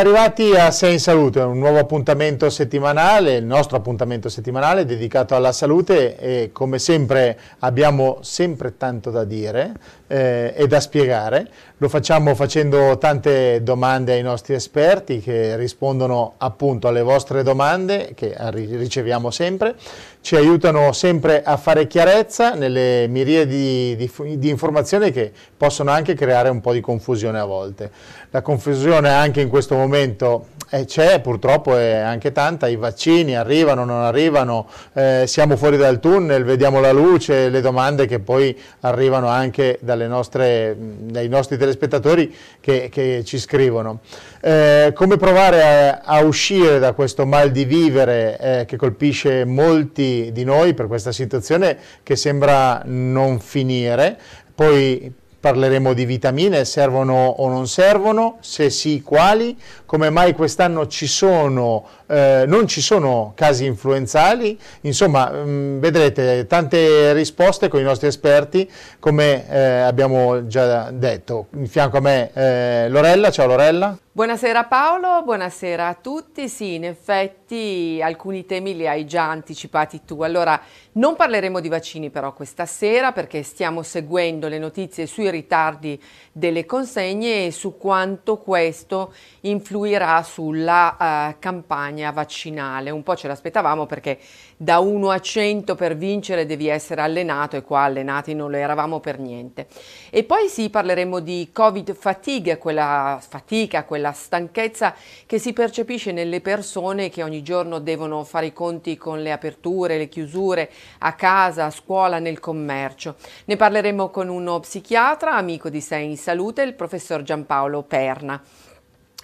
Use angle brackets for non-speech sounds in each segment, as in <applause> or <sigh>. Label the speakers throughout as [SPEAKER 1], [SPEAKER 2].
[SPEAKER 1] Arrivati a Sei in Salute, un nuovo appuntamento settimanale, il nostro appuntamento settimanale dedicato alla salute e come sempre abbiamo sempre tanto da dire eh, e da spiegare. Lo facciamo facendo tante domande ai nostri esperti che rispondono appunto alle vostre domande che riceviamo sempre, ci aiutano sempre a fare chiarezza nelle miriadi di, di, di informazioni che possono anche creare un po' di confusione a volte. La confusione anche in questo momento eh, c'è, purtroppo è anche tanta, i vaccini arrivano, non arrivano, eh, siamo fuori dal tunnel, vediamo la luce, le domande che poi arrivano anche nostre, dai nostri telespettatori che, che ci scrivono. Eh, come provare a, a, uscire da questo mal di vivere eh, che colpisce molti di noi per questa situazione che sembra non finire? Poi Parleremo di vitamine, servono o non servono, se sì quali, come mai quest'anno ci sono, eh, non ci sono casi influenzali, insomma mh, mm, vedrete tante risposte con i nostri esperti come eh, abbiamo già detto. In fianco a me eh, Lorella, ciao Lorella.
[SPEAKER 2] Buonasera Paolo, buonasera a tutti. Sì, in effetti alcuni temi li hai già anticipati tu. Allora, non parleremo di vaccini però questa sera perché stiamo seguendo le notizie sui ritardi delle consegne e su quanto questo influirà sulla uh, campagna vaccinale. Un po' ce l'aspettavamo perché da 1 a 100 per vincere devi essere allenato e qua allenati non lo eravamo per niente. E poi sì, parleremo di Covid fatigue, quella fatica, quella stanchezza che si percepisce nelle persone che ogni giorno devono fare i conti con le aperture, le chiusure a casa, a scuola, nel commercio. Ne parleremo con uno psichiatra, amico di Sei in Salute, il professor Giampaolo Perna.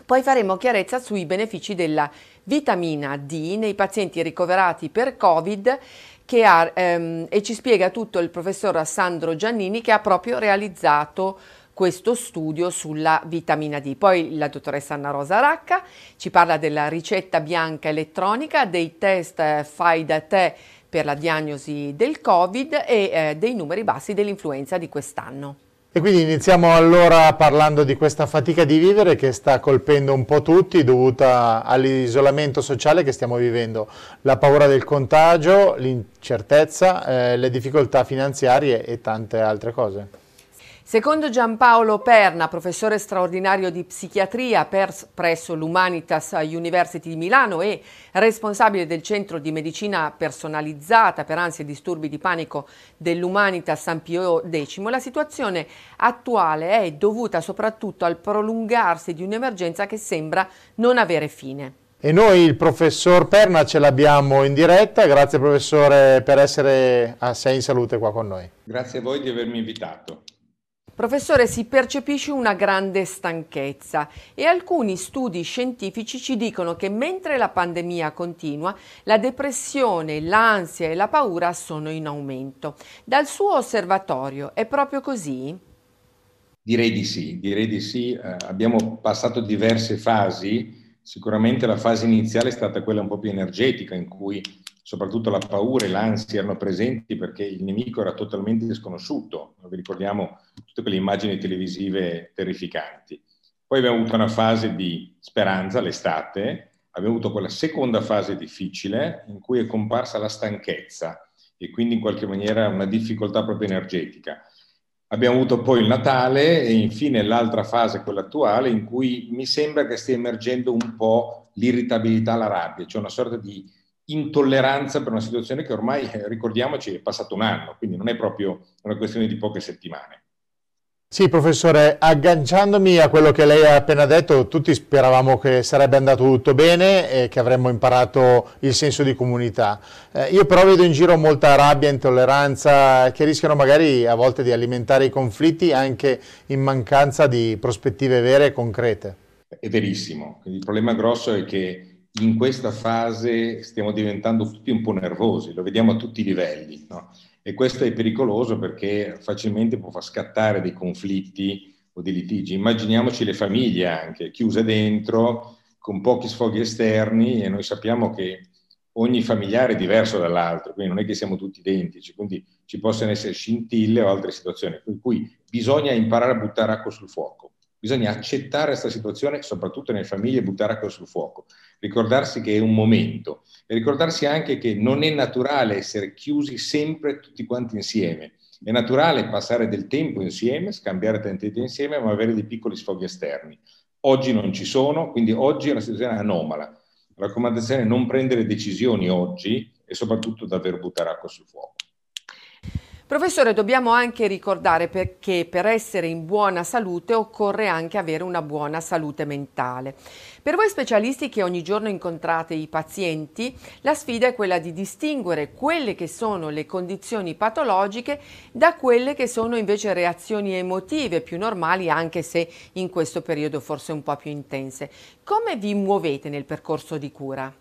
[SPEAKER 2] Poi faremo chiarezza sui benefici della vitamina D nei pazienti ricoverati per Covid ha, ehm, e ci spiega tutto il professor Sandro Giannini che ha proprio realizzato questo studio sulla vitamina D. Poi la dottoressa Anna Rosa Racca ci parla della ricetta bianca elettronica, dei test eh, fai da te per la diagnosi del Covid e eh, dei numeri bassi dell'influenza di quest'anno.
[SPEAKER 1] E quindi iniziamo allora parlando di questa fatica di vivere che sta colpendo un po' tutti dovuta all'isolamento sociale che stiamo vivendo, la paura del contagio, l'incertezza, eh, le difficoltà finanziarie e tante altre cose.
[SPEAKER 2] Secondo Giampaolo Perna, professore straordinario di psichiatria presso l'Humanitas University di Milano e responsabile del centro di medicina personalizzata per ansia e disturbi di panico dell'Humanitas San Pio X, la situazione attuale è dovuta soprattutto al prolungarsi di un'emergenza che sembra non avere fine.
[SPEAKER 1] E noi il professor Perna ce l'abbiamo in diretta, grazie professore per essere a Sei in Salute qua con noi.
[SPEAKER 3] Grazie a voi di avermi invitato.
[SPEAKER 2] Professore, si percepisce una grande stanchezza e alcuni studi scientifici ci dicono che mentre la pandemia continua, la depressione, l'ansia e la paura sono in aumento. Dal suo osservatorio è proprio così?
[SPEAKER 3] Direi di sì, direi di sì. Eh, abbiamo passato diverse fasi, sicuramente la fase iniziale è stata quella un po' più energetica in cui soprattutto la paura e l'ansia erano presenti perché il nemico era totalmente sconosciuto. Vi ricordiamo tutte quelle immagini televisive terrificanti. Poi abbiamo avuto una fase di speranza, l'estate, abbiamo avuto quella seconda fase difficile in cui è comparsa la stanchezza e quindi in qualche maniera una difficoltà proprio energetica. Abbiamo avuto poi il Natale e infine l'altra fase, quella attuale, in cui mi sembra che stia emergendo un po' l'irritabilità, la rabbia, cioè una sorta di intolleranza per una situazione che ormai, eh, ricordiamoci, è passato un anno, quindi non è proprio una questione di poche settimane.
[SPEAKER 1] Sì, professore, agganciandomi a quello che lei ha appena detto, tutti speravamo che sarebbe andato tutto bene e che avremmo imparato il senso di comunità. Eh, io però vedo in giro molta rabbia, intolleranza che rischiano magari a volte di alimentare i conflitti anche in mancanza di prospettive vere e concrete.
[SPEAKER 3] È verissimo, il problema grosso è che in questa fase stiamo diventando tutti un po' nervosi, lo vediamo a tutti i livelli, no? E questo è pericoloso perché facilmente può far scattare dei conflitti o dei litigi. Immaginiamoci le famiglie anche, chiuse dentro, con pochi sfoghi esterni e noi sappiamo che ogni familiare è diverso dall'altro, quindi non è che siamo tutti identici, quindi ci possono essere scintille o altre situazioni, per cui bisogna imparare a buttare acqua sul fuoco. Bisogna accettare questa situazione, soprattutto nelle famiglie, buttare acqua sul fuoco, ricordarsi che è un momento e ricordarsi anche che non è naturale essere chiusi sempre tutti quanti insieme. È naturale passare del tempo insieme, scambiare tante idee insieme, ma avere dei piccoli sfoghi esterni. Oggi non ci sono, quindi oggi è una situazione anomala. La raccomandazione è non prendere decisioni oggi e soprattutto davvero buttare acqua sul fuoco.
[SPEAKER 2] Professore, dobbiamo anche ricordare che per essere in buona salute occorre anche avere una buona salute mentale. Per voi specialisti che ogni giorno incontrate i pazienti, la sfida è quella di distinguere quelle che sono le condizioni patologiche da quelle che sono invece reazioni emotive più normali, anche se in questo periodo forse un po' più intense. Come vi muovete nel percorso di cura?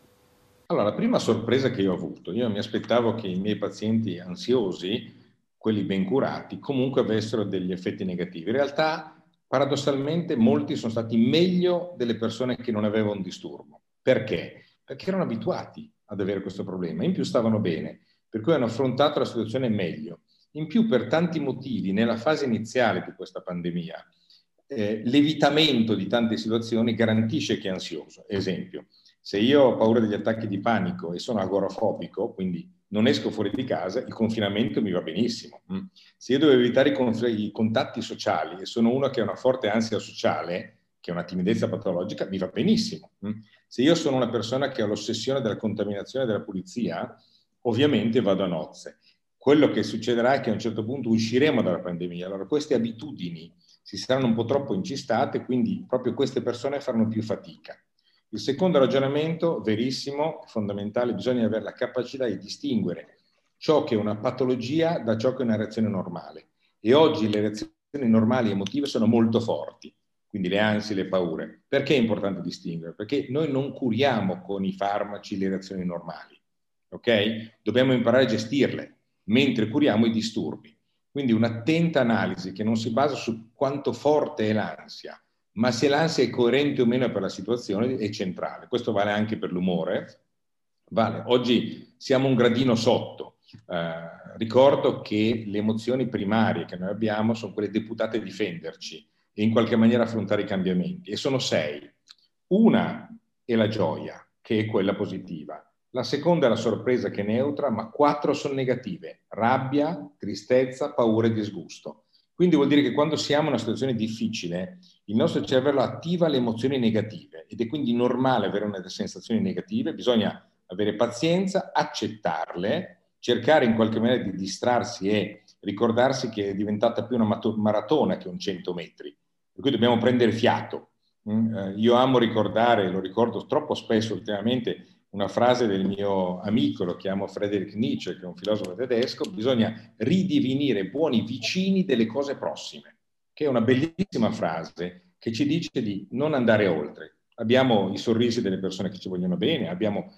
[SPEAKER 3] Allora, la prima sorpresa che io ho avuto, io mi aspettavo che i miei pazienti ansiosi quelli ben curati, comunque avessero degli effetti negativi. In realtà, paradossalmente, molti sono stati meglio delle persone che non avevano un disturbo. Perché? Perché erano abituati ad avere questo problema, in più stavano bene, per cui hanno affrontato la situazione meglio. In più, per tanti motivi, nella fase iniziale di questa pandemia, eh, l'evitamento di tante situazioni garantisce chi è ansioso. Esempio, se io ho paura degli attacchi di panico e sono agorafobico, quindi non esco fuori di casa, il confinamento mi va benissimo. Mm. Se io devo evitare i, contatti sociali e sono uno che ha una forte ansia sociale, che è una timidezza patologica, mi va benissimo. Mm. Se io sono una persona che ha l'ossessione della contaminazione della pulizia, ovviamente vado a nozze. Quello che succederà è che a un certo punto usciremo dalla pandemia. Allora queste abitudini si saranno un po' troppo incistate, quindi proprio queste persone faranno più fatica. Il secondo ragionamento, verissimo, fondamentale, bisogna avere la capacità di distinguere ciò che è una patologia da ciò che è una reazione normale. E oggi le reazioni normali emotive sono molto forti, quindi le ansie, le paure. Perché è importante distinguere? Perché noi non curiamo con i farmaci le reazioni normali, ok? Dobbiamo imparare a gestirle, mentre curiamo i disturbi. Quindi un'attenta analisi che non si basa su quanto forte è l'ansia, ma se l'ansia è coerente o meno per la situazione è centrale. Questo vale anche per l'umore. Vale. Oggi siamo un gradino sotto. Eh, ricordo che le emozioni primarie che noi abbiamo sono quelle deputate a difenderci e in qualche maniera affrontare i cambiamenti. E sono sei. Una è la gioia, che è quella positiva. La seconda è la sorpresa, che è neutra, ma quattro sono negative. Rabbia, tristezza, paura e disgusto. Quindi vuol dire che quando siamo in una situazione difficile, il nostro cervello attiva le emozioni negative ed è quindi normale avere una sensazioni negative, bisogna avere pazienza, accettarle, cercare in qualche maniera di distrarsi e ricordarsi che è diventata più una maratona che un 100 metri, per cui dobbiamo prendere fiato. Mm, eh, io amo ricordare, lo ricordo troppo spesso ultimamente, una frase del mio amico, lo chiamo Friedrich Nietzsche, che è un filosofo tedesco, bisogna ridivenire buoni vicini delle cose prossime, che è una bellissima frase che ci dice di non andare oltre. Abbiamo i sorrisi delle persone che ci vogliono bene, abbiamo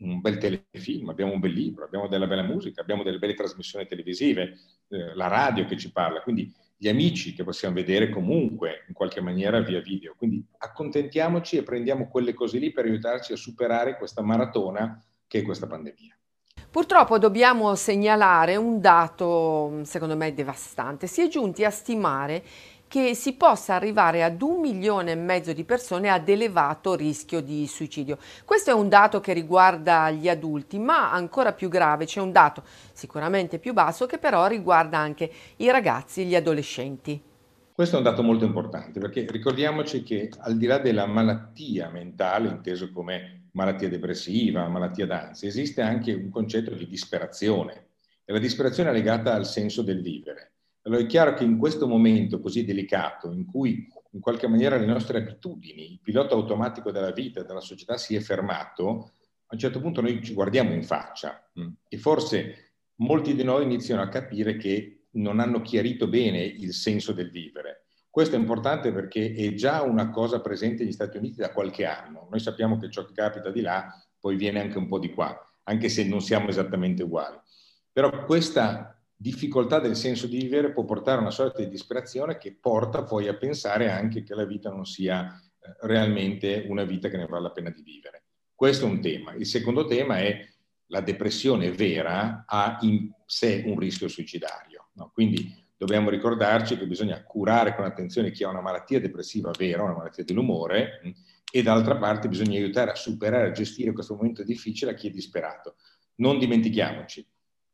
[SPEAKER 3] un bel telefilm, abbiamo un bel libro, abbiamo della bella musica, abbiamo delle belle trasmissioni televisive, eh, la radio che ci parla, quindi gli amici che possiamo vedere comunque in qualche maniera via video. Quindi accontentiamoci e prendiamo quelle cose lì per aiutarci a superare questa maratona che è questa pandemia.
[SPEAKER 2] Purtroppo dobbiamo segnalare un dato secondo me devastante. Si è giunti a stimare che si possa arrivare ad un milione e mezzo di persone ad elevato rischio di suicidio. Questo è un dato che riguarda gli adulti, ma ancora più grave c'è un dato sicuramente più basso che però riguarda anche i ragazzi e gli adolescenti.
[SPEAKER 3] Questo è un dato molto importante perché ricordiamoci che al di là della malattia mentale, inteso come malattia depressiva, malattia d'ansia, esiste anche un concetto di disperazione e la disperazione è legata al senso del vivere. Allora è chiaro che in questo momento così delicato, in cui in qualche maniera le nostre abitudini, il pilota automatico della vita, della società si è fermato, a un certo punto noi ci guardiamo in faccia mm, e forse molti di noi iniziano a capire che non hanno chiarito bene il senso del vivere. Questo è importante perché è già una cosa presente negli Stati Uniti da qualche anno. Noi sappiamo che ciò che capita di là poi viene anche un po' di qua, anche se non siamo esattamente uguali. Però questa difficoltà del senso di vivere può portare a una sorta di disperazione che porta poi a pensare anche che la vita non sia eh, realmente una vita che ne vale la pena di vivere. Questo è un tema. Il secondo tema è la depressione vera ha in sé un rischio suicidario. No? Quindi dobbiamo ricordarci che bisogna curare con attenzione chi ha una malattia depressiva vera, una malattia dell'umore, e d'altra parte bisogna aiutare a superare, a gestire questo momento difficile a chi è disperato. Non dimentichiamoci,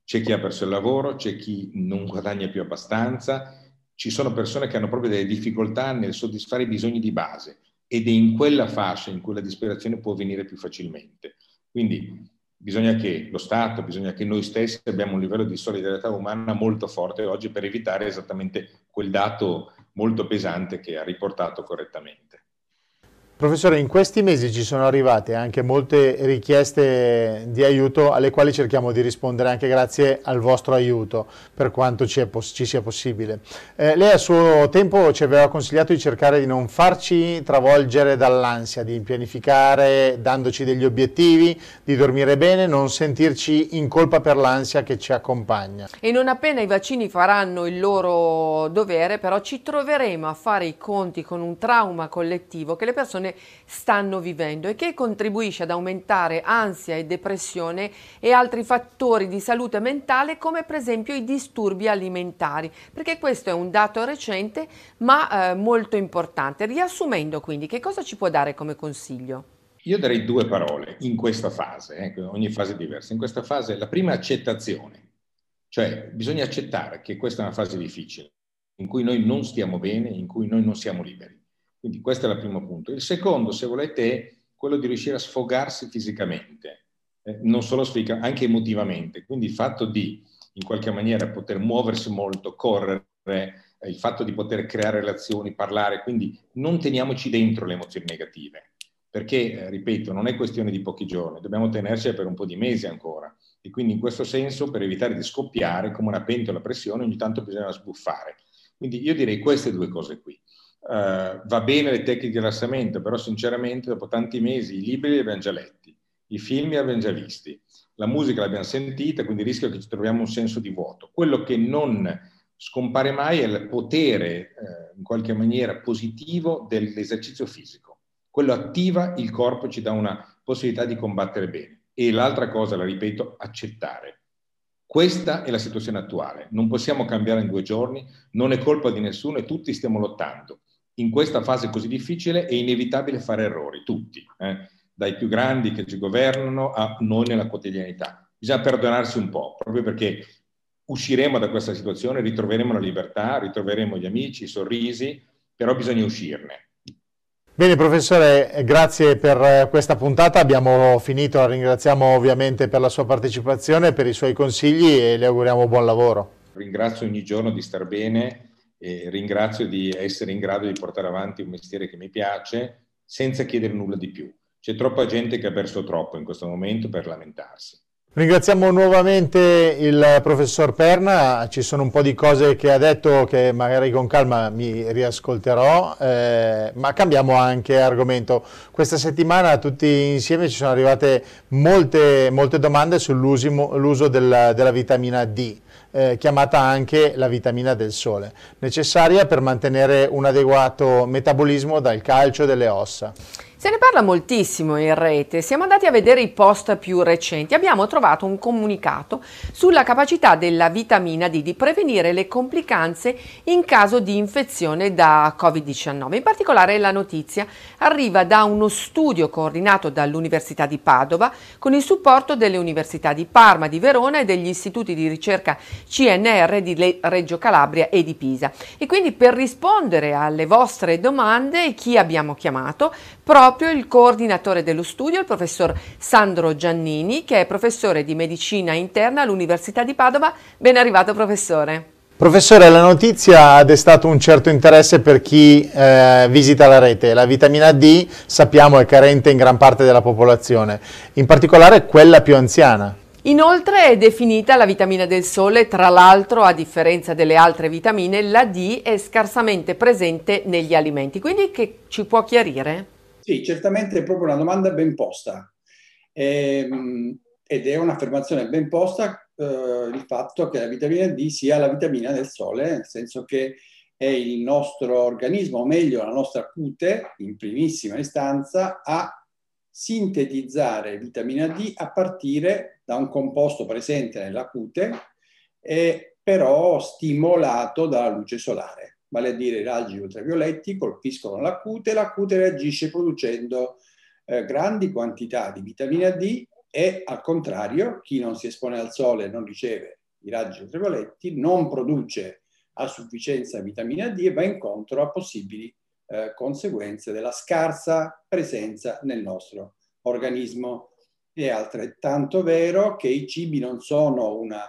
[SPEAKER 3] c'è chi ha perso il lavoro, c'è chi non guadagna più abbastanza, ci sono persone che hanno proprio delle difficoltà nel soddisfare i bisogni di base ed è in quella fascia in cui la disperazione può venire più facilmente. Quindi bisogna che lo Stato, bisogna che noi stessi abbiamo un livello di solidarietà umana molto forte oggi per evitare esattamente quel dato molto pesante che ha riportato correttamente.
[SPEAKER 1] Professore, in questi mesi ci sono arrivate anche molte richieste di aiuto alle quali cerchiamo di rispondere anche grazie al vostro aiuto, per quanto ci, ci sia possibile. Eh, lei a suo tempo ci aveva consigliato di cercare di non farci travolgere dall'ansia, di pianificare dandoci degli obiettivi, di dormire bene, non sentirci in colpa per l'ansia che ci accompagna.
[SPEAKER 2] E non appena i vaccini faranno il loro dovere, però ci troveremo a fare i conti con un trauma collettivo che le persone persone stanno vivendo e che contribuisce ad aumentare ansia e depressione e altri fattori di salute mentale come per esempio i disturbi alimentari, perché questo è un dato recente ma eh, molto importante. Riassumendo quindi, che cosa ci può dare come consiglio?
[SPEAKER 3] Io darei due parole in questa fase, eh, ogni fase è diversa. In questa fase la prima accettazione, cioè bisogna accettare che questa è una fase difficile, in cui noi non stiamo bene, in cui noi non siamo liberi. Quindi questo è il primo punto. Il secondo, se volete, è quello di riuscire a sfogarsi fisicamente, eh, non solo sfiga, anche emotivamente. Quindi il fatto di, in qualche maniera, poter muoversi molto, correre, eh, il fatto di poter creare relazioni, parlare, quindi non teniamoci dentro le emozioni negative, perché, eh, ripeto, non è questione di pochi giorni, dobbiamo tenerci per un po' di mesi ancora. E quindi in questo senso, per evitare di scoppiare come una pentola a pressione, ogni tanto bisogna sbuffare. Quindi io direi queste due cose qui. Uh, va bene le tecniche di rilassamento, però sinceramente dopo tanti mesi i libri li abbiamo già letti, i film li abbiamo già visti, la musica l'abbiamo sentita, quindi rischio che ci troviamo un senso di vuoto. Quello che non scompare mai è il potere eh, in qualche maniera positivo dell'esercizio fisico. Quello attiva il corpo, ci dà una possibilità di combattere bene. E l'altra cosa, la ripeto, accettare. Questa è la situazione attuale, non possiamo cambiare in due giorni, non è colpa di nessuno e tutti stiamo lottando in questa fase così difficile è inevitabile fare errori, tutti, eh? dai più grandi che ci governano a noi nella quotidianità. Bisogna perdonarsi un po', proprio perché usciremo da questa situazione, ritroveremo la libertà, ritroveremo gli amici, i sorrisi, però bisogna uscirne.
[SPEAKER 1] Bene professore, grazie per questa puntata, abbiamo finito, la ringraziamo ovviamente per la sua partecipazione, per i suoi consigli e le auguriamo buon lavoro.
[SPEAKER 3] Ringrazio ogni giorno di star bene e ringrazio di essere in grado di portare avanti un mestiere che mi piace senza chiedere nulla di più. C'è troppa gente che ha perso troppo in questo momento per lamentarsi.
[SPEAKER 1] Ringraziamo nuovamente il professor Perna, ci sono un po' di cose che ha detto che magari con calma mi riascolterò, eh, ma cambiamo anche argomento. Questa settimana tutti insieme ci sono arrivate molte, molte domande sull'uso della, della vitamina D eh, chiamata anche la vitamina del sole, necessaria per mantenere un adeguato metabolismo dal calcio delle ossa.
[SPEAKER 2] Se ne parla moltissimo in rete, siamo andati a vedere i post più recenti, abbiamo trovato un comunicato sulla capacità della vitamina D di prevenire le complicanze in caso di infezione da Covid-19. In particolare la notizia arriva da uno studio coordinato dall'Università di Padova con il supporto delle università di Parma, di Verona e degli istituti di ricerca CNR di Reggio Calabria e di Pisa. E quindi per rispondere alle vostre domande, chi abbiamo chiamato? proprio il coordinatore dello studio, il professor Sandro Giannini, che è professore di medicina interna all'Università di Padova. Ben arrivato professore.
[SPEAKER 1] Professore, la notizia ha destato un certo interesse per chi eh, visita la rete. La vitamina D, sappiamo, è carente in gran parte della popolazione, in particolare quella più anziana.
[SPEAKER 2] Inoltre è definita la vitamina del sole, tra l'altro a differenza delle altre vitamine, la D è scarsamente presente negli alimenti. Quindi che ci può chiarire?
[SPEAKER 4] Sì, certamente è proprio una domanda ben posta. Ehm, ed è un'affermazione ben posta eh, il fatto che la vitamina D sia la vitamina del sole, nel senso che è il nostro organismo, o meglio la nostra cute, in primissima istanza, a sintetizzare vitamina D a partire da un composto presente nella cute, e però stimolato dalla luce solare, vale a dire i raggi ultravioletti colpiscono la cute, la cute reagisce producendo eh, grandi quantità di vitamina D e al contrario chi non si espone al sole e non riceve i raggi ultravioletti non produce a sufficienza vitamina D e va incontro a possibili eh, conseguenze della scarsa presenza nel nostro organismo. È altrettanto vero che i cibi non sono una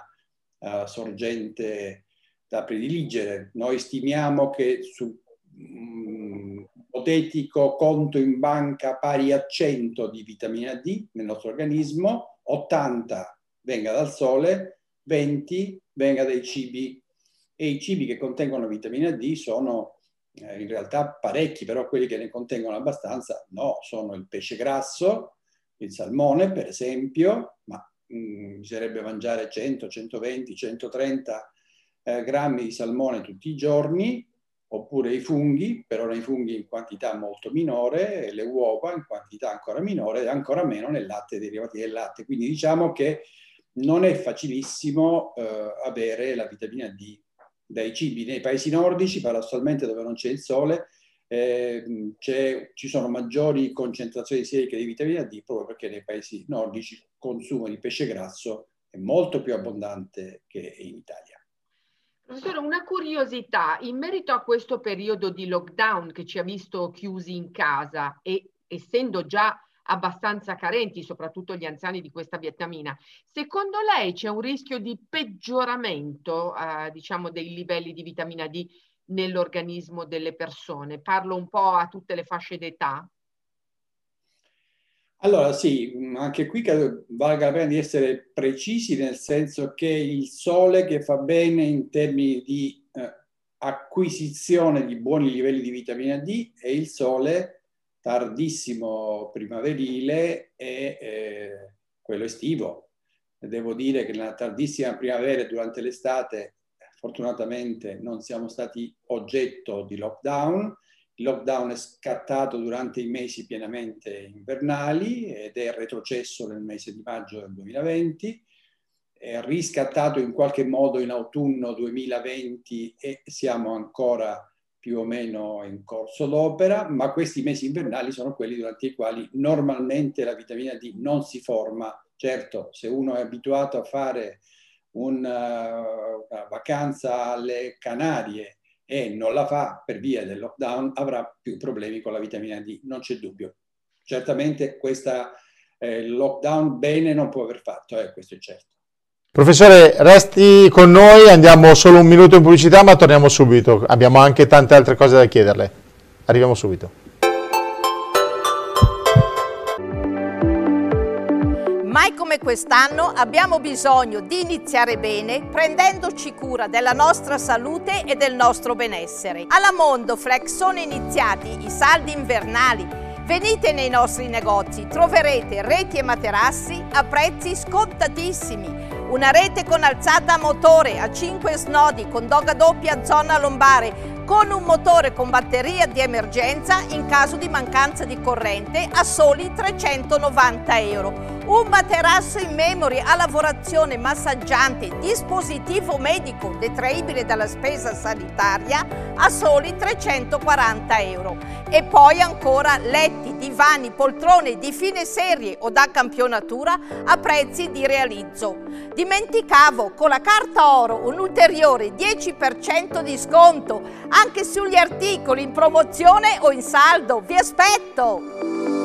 [SPEAKER 4] uh, sorgente da prediligere. Noi stimiamo che su un ipotetico conto in banca pari a 100 di vitamina D nel nostro organismo, 80 venga dal sole, 20 venga dai cibi e i cibi che contengono vitamina D sono eh, in realtà parecchi, però quelli che ne contengono abbastanza no, sono il pesce grasso, il salmone per esempio, ma mh, mm, bisognerebbe mangiare 100, 120, 130 eh, grammi di salmone tutti i giorni, oppure i funghi, per ora i funghi in quantità molto minore, le uova in quantità ancora minore e ancora meno nel latte derivati del latte. Quindi diciamo che non è facilissimo eh, avere la vitamina D dai cibi nei paesi nordici, paradossalmente dove non c'è il sole, eh, ci sono maggiori concentrazioni seriche di vitamina D proprio perché nei paesi nordici il consumo di pesce grasso è molto più abbondante che in Italia.
[SPEAKER 5] Professore, una curiosità in merito a questo periodo di lockdown che ci ha visto chiusi in casa e essendo già abbastanza carenti, soprattutto gli anziani di questa vitamina. Secondo lei c'è un rischio di peggioramento, eh, diciamo, dei livelli di vitamina D nell'organismo delle persone? Parlo un po' a tutte le fasce d'età.
[SPEAKER 4] Allora sì, anche qui credo valga la pena di essere precisi nel senso che il sole che fa bene in termini di eh, acquisizione di buoni livelli di vitamina D è il sole tardissimo primaverile e eh, quello estivo. Devo dire che nella tardissima primavera e durante l'estate fortunatamente non siamo stati oggetto di lockdown. Il lockdown è scattato durante i mesi pienamente invernali ed è retrocesso nel mese di maggio del 2020, è riscattato in qualche modo in autunno 2020 e siamo ancora più o meno in corso d'opera, ma questi mesi invernali sono quelli durante i quali normalmente la vitamina D non si forma. Certo, se uno è abituato a fare un, uh, una vacanza alle Canarie e non la fa per via del lockdown, avrà più problemi con la vitamina D, non c'è dubbio. Certamente questo eh, lockdown bene non può aver fatto, eh, questo è certo.
[SPEAKER 1] Professore, resti con noi, andiamo solo un minuto in pubblicità, ma torniamo subito. Abbiamo anche tante altre cose da chiederle. Arriviamo subito.
[SPEAKER 6] Mai come quest'anno abbiamo bisogno di iniziare bene prendendoci cura della nostra salute e del nostro benessere. Alla Mondo Flex sono iniziati i saldi invernali. Venite nei nostri negozi, troverete reti e materassi a prezzi scontatissimi una rete con alzata a motore a 5 snodi con doga doppia zona lombare con un motore con batteria di emergenza in caso di mancanza di corrente a soli 390 euro un materasso in memory a lavorazione massaggiante, dispositivo medico detraibile dalla spesa sanitaria a soli 340 euro. E poi ancora letti, divani, poltrone di fine serie o da campionatura a prezzi di realizzo. Dimenticavo, con la carta oro un ulteriore 10% di sconto anche sugli articoli in promozione o in saldo. Vi aspetto!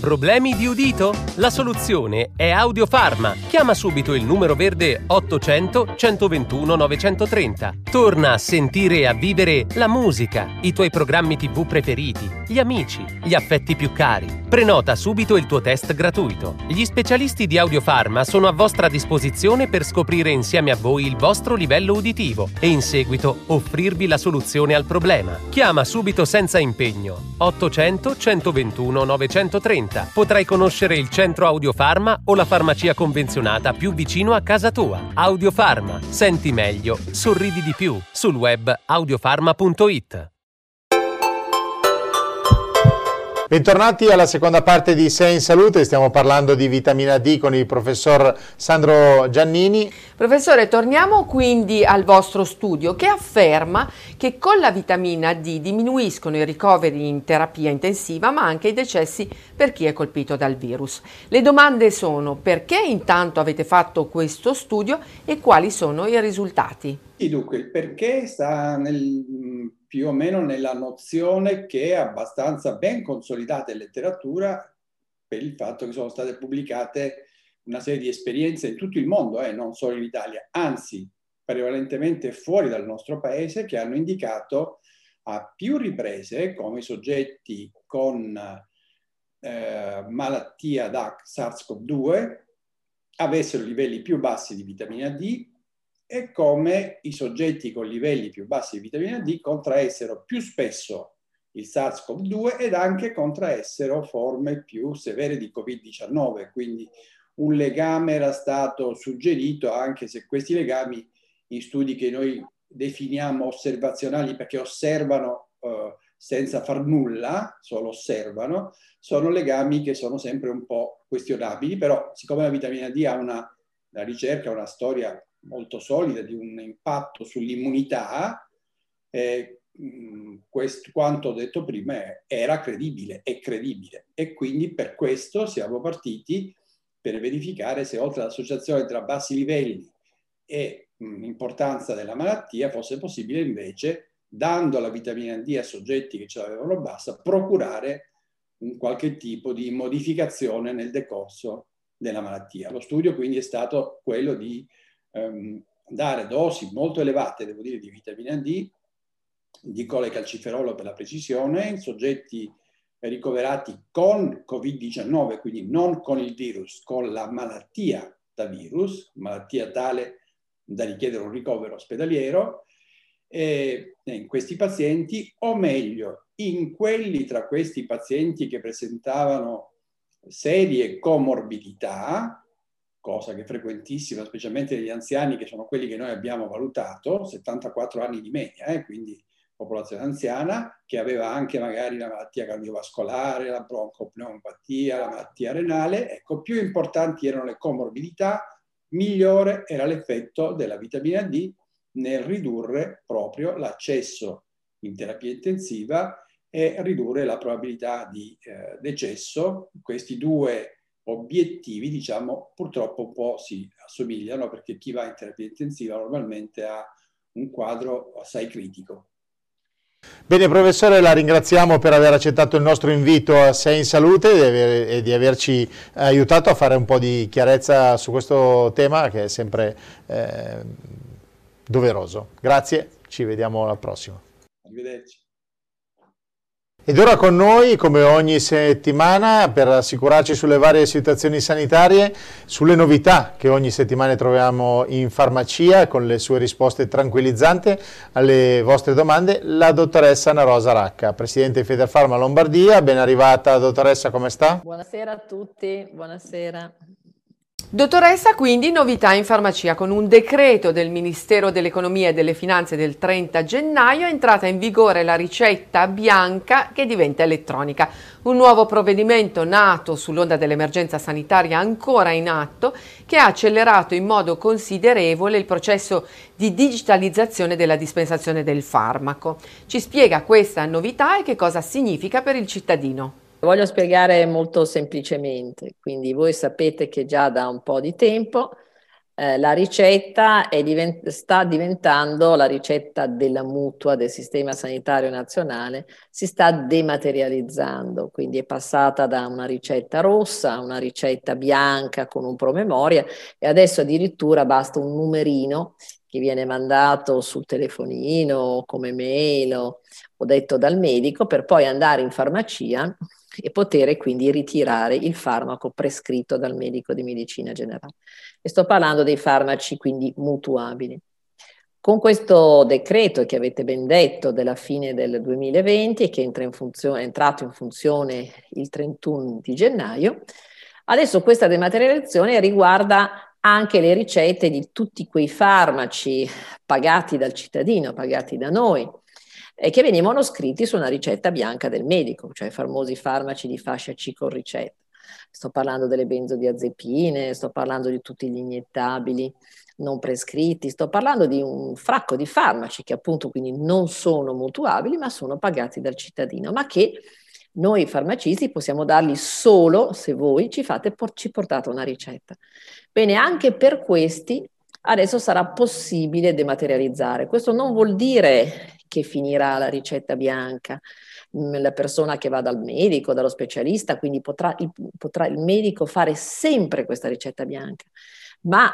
[SPEAKER 7] Problemi di udito? La soluzione è Audiofarma. Chiama subito il numero verde 800 121 930. Torna a sentire e a vivere la musica, i tuoi programmi TV preferiti, gli amici, gli affetti più cari. Prenota subito il tuo test gratuito. Gli specialisti di Audiofarma sono a vostra disposizione per scoprire insieme a voi il vostro livello uditivo e in seguito offrirvi la soluzione al problema. Chiama subito senza impegno 800 121 930. Potrai conoscere il centro Audiofarma o la farmacia convenzionata più vicino a casa tua. Audiofarma. Senti meglio, sorridi di più. Sul web audiofarma.it.
[SPEAKER 1] Bentornati alla seconda parte di Sei in Salute, stiamo parlando di vitamina D con il professor Sandro Giannini.
[SPEAKER 2] Professore, torniamo quindi al vostro studio che afferma che con la vitamina D diminuiscono i ricoveri in terapia intensiva ma anche i decessi per chi è colpito dal virus. Le domande sono perché intanto avete fatto questo studio e quali sono i risultati?
[SPEAKER 4] Sì, dunque, il perché sta nel più o meno nella nozione che è abbastanza ben consolidata in letteratura per il fatto che sono state pubblicate una serie di esperienze in tutto il mondo, eh, non solo in Italia, anzi prevalentemente fuori dal nostro paese, che hanno indicato a più riprese come i soggetti con eh, malattia da SARS-CoV-2 avessero livelli più bassi di vitamina D e come i soggetti con livelli più bassi di vitamina D contraessero più spesso il SARS-CoV-2 ed anche contraessero forme più severe di Covid-19. Quindi un legame era stato suggerito, anche se questi legami in studi che noi definiamo osservazionali perché osservano eh, senza far nulla, solo osservano, sono legami che sono sempre un po' questionabili, però siccome la vitamina D ha una, la ricerca una storia molto solida di un impatto sull'immunità, eh, questo, quanto ho detto prima era credibile, è credibile e quindi per questo siamo partiti per verificare se oltre all'associazione tra bassi livelli e l'importanza della malattia fosse possibile invece, dando la vitamina D a soggetti che ce l'avevano bassa, procurare un qualche tipo di modificazione nel decorso della malattia. Lo studio quindi è stato quello di ehm, dare dosi molto elevate, devo dire, di vitamina D, di colecalciferolo per la precisione, in soggetti ricoverati con Covid-19, quindi non con il virus, con la malattia da virus, malattia tale da richiedere un ricovero ospedaliero, e in questi pazienti, o meglio, in quelli tra questi pazienti che presentavano serie comorbidità, cosa che è frequentissima, specialmente negli anziani che sono quelli che noi abbiamo valutato, 74 anni di media, eh, quindi popolazione anziana, che aveva anche magari la malattia cardiovascolare, la broncopneumopatia, la malattia renale, ecco, più importanti erano le comorbidità, migliore era l'effetto della vitamina D nel ridurre proprio l'accesso in terapia intensiva e ridurre la probabilità di eh, decesso. Questi due obiettivi, diciamo, purtroppo un po' si assomigliano perché chi va in terapia intensiva normalmente ha un quadro assai critico.
[SPEAKER 1] Bene professore, la ringraziamo per aver accettato il nostro invito a Sei in Salute e di, aver, e di averci aiutato a fare un po' di chiarezza su questo tema che è sempre eh, doveroso. Grazie, ci vediamo alla prossima.
[SPEAKER 4] Arrivederci.
[SPEAKER 1] Ed ora con noi, come ogni settimana, per assicurarci sulle varie situazioni sanitarie, sulle novità che ogni settimana troviamo in farmacia, con le sue risposte tranquillizzanti alle vostre domande, la dottoressa Ana Rosa Racca, Presidente di Federfarma Lombardia. Ben arrivata, dottoressa, come sta?
[SPEAKER 8] Buonasera a tutti, buonasera.
[SPEAKER 2] Dottoressa, quindi novità in farmacia con un decreto del Ministero dell'Economia e delle Finanze del 30 gennaio è entrata in vigore la ricetta bianca che diventa elettronica. Un nuovo provvedimento nato sull'onda dell'emergenza sanitaria ancora in atto che ha accelerato in modo considerevole il processo di digitalizzazione della dispensazione del farmaco. Ci spiega questa novità e che cosa significa per il cittadino.
[SPEAKER 8] Voglio spiegare molto semplicemente, quindi voi sapete che già da un po' di tempo eh, la ricetta divent- sta diventando la ricetta della mutua del sistema sanitario nazionale, si sta dematerializzando, quindi è passata da una ricetta rossa a una ricetta bianca con un promemoria e adesso addirittura basta un numerino che viene mandato sul telefonino come mail o, o detto dal medico per poi andare in farmacia e poter quindi ritirare il farmaco prescritto dal medico di medicina generale. E sto parlando dei farmaci quindi mutuabili. Con questo decreto che avete ben detto della fine del 2020 e che entra in funzione, è entrato in funzione il 31 di gennaio, adesso questa dematerializzazione riguarda anche le ricette di tutti quei farmaci pagati dal cittadino, pagati da noi, e che venivano scritti su una ricetta bianca del medico, cioè i famosi farmaci di fascia C con ricetta. Sto parlando delle benzodiazepine, sto parlando di tutti gli iniettabili non prescritti, sto parlando di un fracco di farmaci che appunto quindi non sono mutuabili ma sono pagati dal cittadino, ma che noi farmacisti possiamo darli solo se voi ci, fate, ci portate una ricetta. Bene, anche per questi adesso sarà possibile dematerializzare. Questo non vuol dire che finirà la ricetta bianca. Mm, la persona che va dal medico, dallo specialista, quindi potrà il, potrà il medico fare sempre questa ricetta bianca. Ma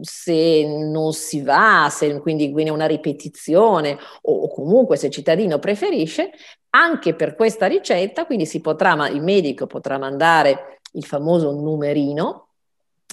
[SPEAKER 8] se non si va, se quindi viene una ripetizione o, comunque se il cittadino preferisce, anche per questa ricetta, quindi potrà, il medico potrà mandare il famoso numerino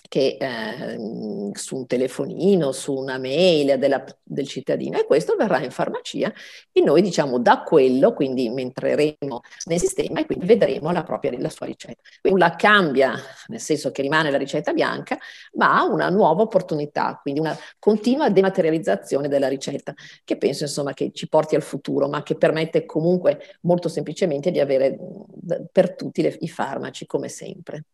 [SPEAKER 8] che eh, su un telefonino, su una mail della, del cittadino e questo verrà in farmacia e noi diciamo da quello, quindi entreremo nel sistema e quindi vedremo la, propria, la sua ricetta. Quindi la cambia, nel senso che rimane la ricetta bianca, ma ha una nuova opportunità, quindi una continua dematerializzazione della ricetta, che penso insomma che ci porti al futuro, ma che permette comunque molto semplicemente di avere per tutti le, i farmaci come sempre.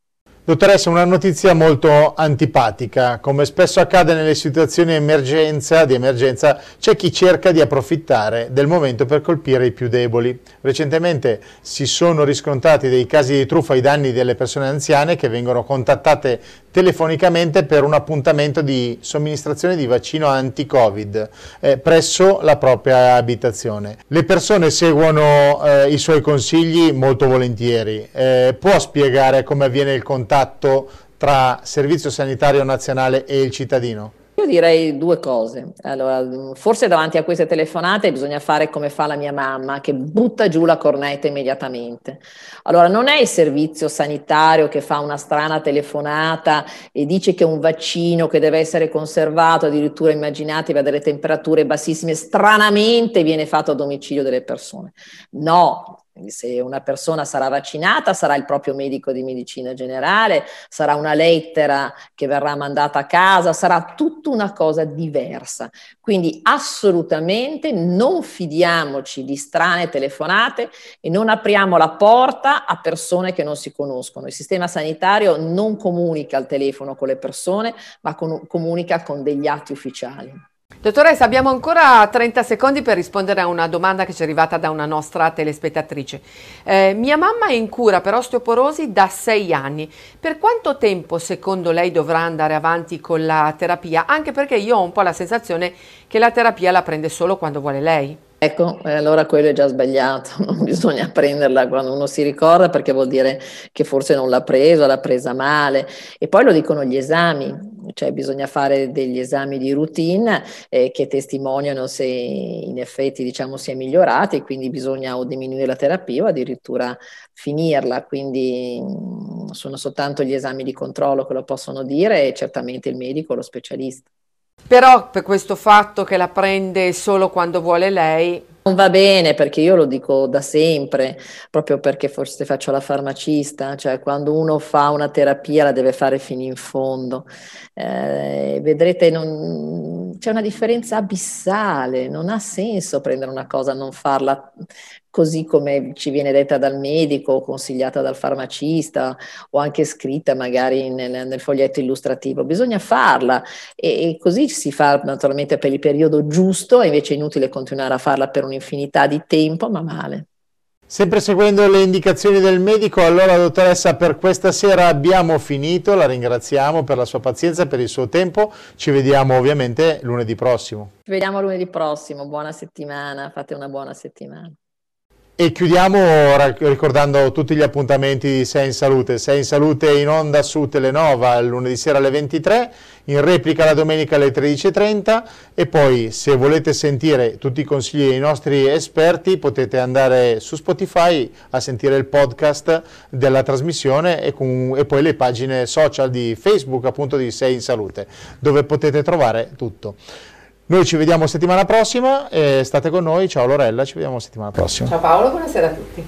[SPEAKER 1] Dottoressa, una notizia molto antipatica. Come spesso accade nelle situazioni emergenza, di emergenza, c'è chi cerca di approfittare del momento per colpire i più deboli. Recentemente si sono riscontrati dei casi di truffa ai danni delle persone anziane che vengono contattate telefonicamente per un appuntamento di somministrazione di vaccino anti-Covid eh, presso la propria abitazione. Le persone seguono eh, i suoi consigli molto volentieri. Eh, può spiegare come avviene il contatto? Contatto tra Servizio Sanitario Nazionale e il cittadino?
[SPEAKER 8] Io direi due cose. Allora, forse davanti a queste telefonate bisogna fare come fa la mia mamma, che butta giù la cornetta immediatamente. Allora, non è il servizio sanitario che fa una strana telefonata e dice che un vaccino che deve essere conservato, addirittura immaginatevi a delle temperature bassissime, stranamente viene fatto a domicilio delle persone. No, quindi se una persona sarà vaccinata sarà il proprio medico di medicina generale, sarà una lettera che verrà mandata a casa, sarà tutta una cosa diversa. Quindi assolutamente non fidiamoci di strane telefonate e non apriamo la porta a persone che non si conoscono. Il sistema sanitario non comunica al telefono con le persone, ma con, comunica con degli atti ufficiali.
[SPEAKER 2] Dottoressa, abbiamo ancora 30 secondi per rispondere a una domanda che ci è arrivata da una nostra telespettatrice. Eh, mia mamma è in cura per osteoporosi da 6 anni. Per quanto tempo secondo lei dovrà andare avanti con la terapia? Anche perché io ho un po' la sensazione che la terapia la prende solo quando vuole lei.
[SPEAKER 8] Ecco, allora quello è già sbagliato, <laughs> non bisogna prenderla quando uno si ricorda perché vuol dire che forse non l'ha presa, l'ha presa male. E poi lo dicono gli esami, cioè bisogna fare degli esami di routine eh, che testimoniano se in effetti diciamo si è migliorati quindi bisogna o diminuire la terapia o addirittura finirla. Quindi mm, sono soltanto gli esami di controllo che lo possono dire e certamente il medico, lo specialista.
[SPEAKER 2] Però per questo fatto che la prende solo quando vuole lei,
[SPEAKER 8] non va bene perché io lo dico da sempre, proprio perché forse faccio la farmacista, cioè quando uno fa una terapia la deve fare fino in fondo. Eh, vedrete, non, c'è una differenza abissale, non ha senso prendere una cosa, non farla così come ci viene detta dal medico consigliata dal farmacista o anche scritta magari nel, nel foglietto illustrativo. Bisogna farla e, e, così si fa naturalmente per il periodo giusto invece è inutile continuare a farla per un'infinità di tempo, ma male.
[SPEAKER 1] Sempre seguendo le indicazioni del medico, allora dottoressa per questa sera abbiamo finito, la ringraziamo per la sua pazienza, per il suo tempo, ci vediamo ovviamente lunedì prossimo.
[SPEAKER 8] Ci vediamo lunedì prossimo, buona settimana, fate una buona settimana.
[SPEAKER 1] E chiudiamo ricordando tutti gli appuntamenti di Sei in Salute. Sei in Salute in onda su Telenova lunedì sera alle 23, in replica la domenica alle 13.30 e poi se volete sentire tutti i consigli dei nostri esperti potete andare su Spotify a sentire il podcast della trasmissione e, con, e poi le pagine social di Facebook appunto di Sei in Salute dove potete trovare tutto. Noi ci vediamo settimana prossima, state con noi, ciao Lorella, ci vediamo settimana prossima.
[SPEAKER 2] Ciao Paolo, buonasera a tutti.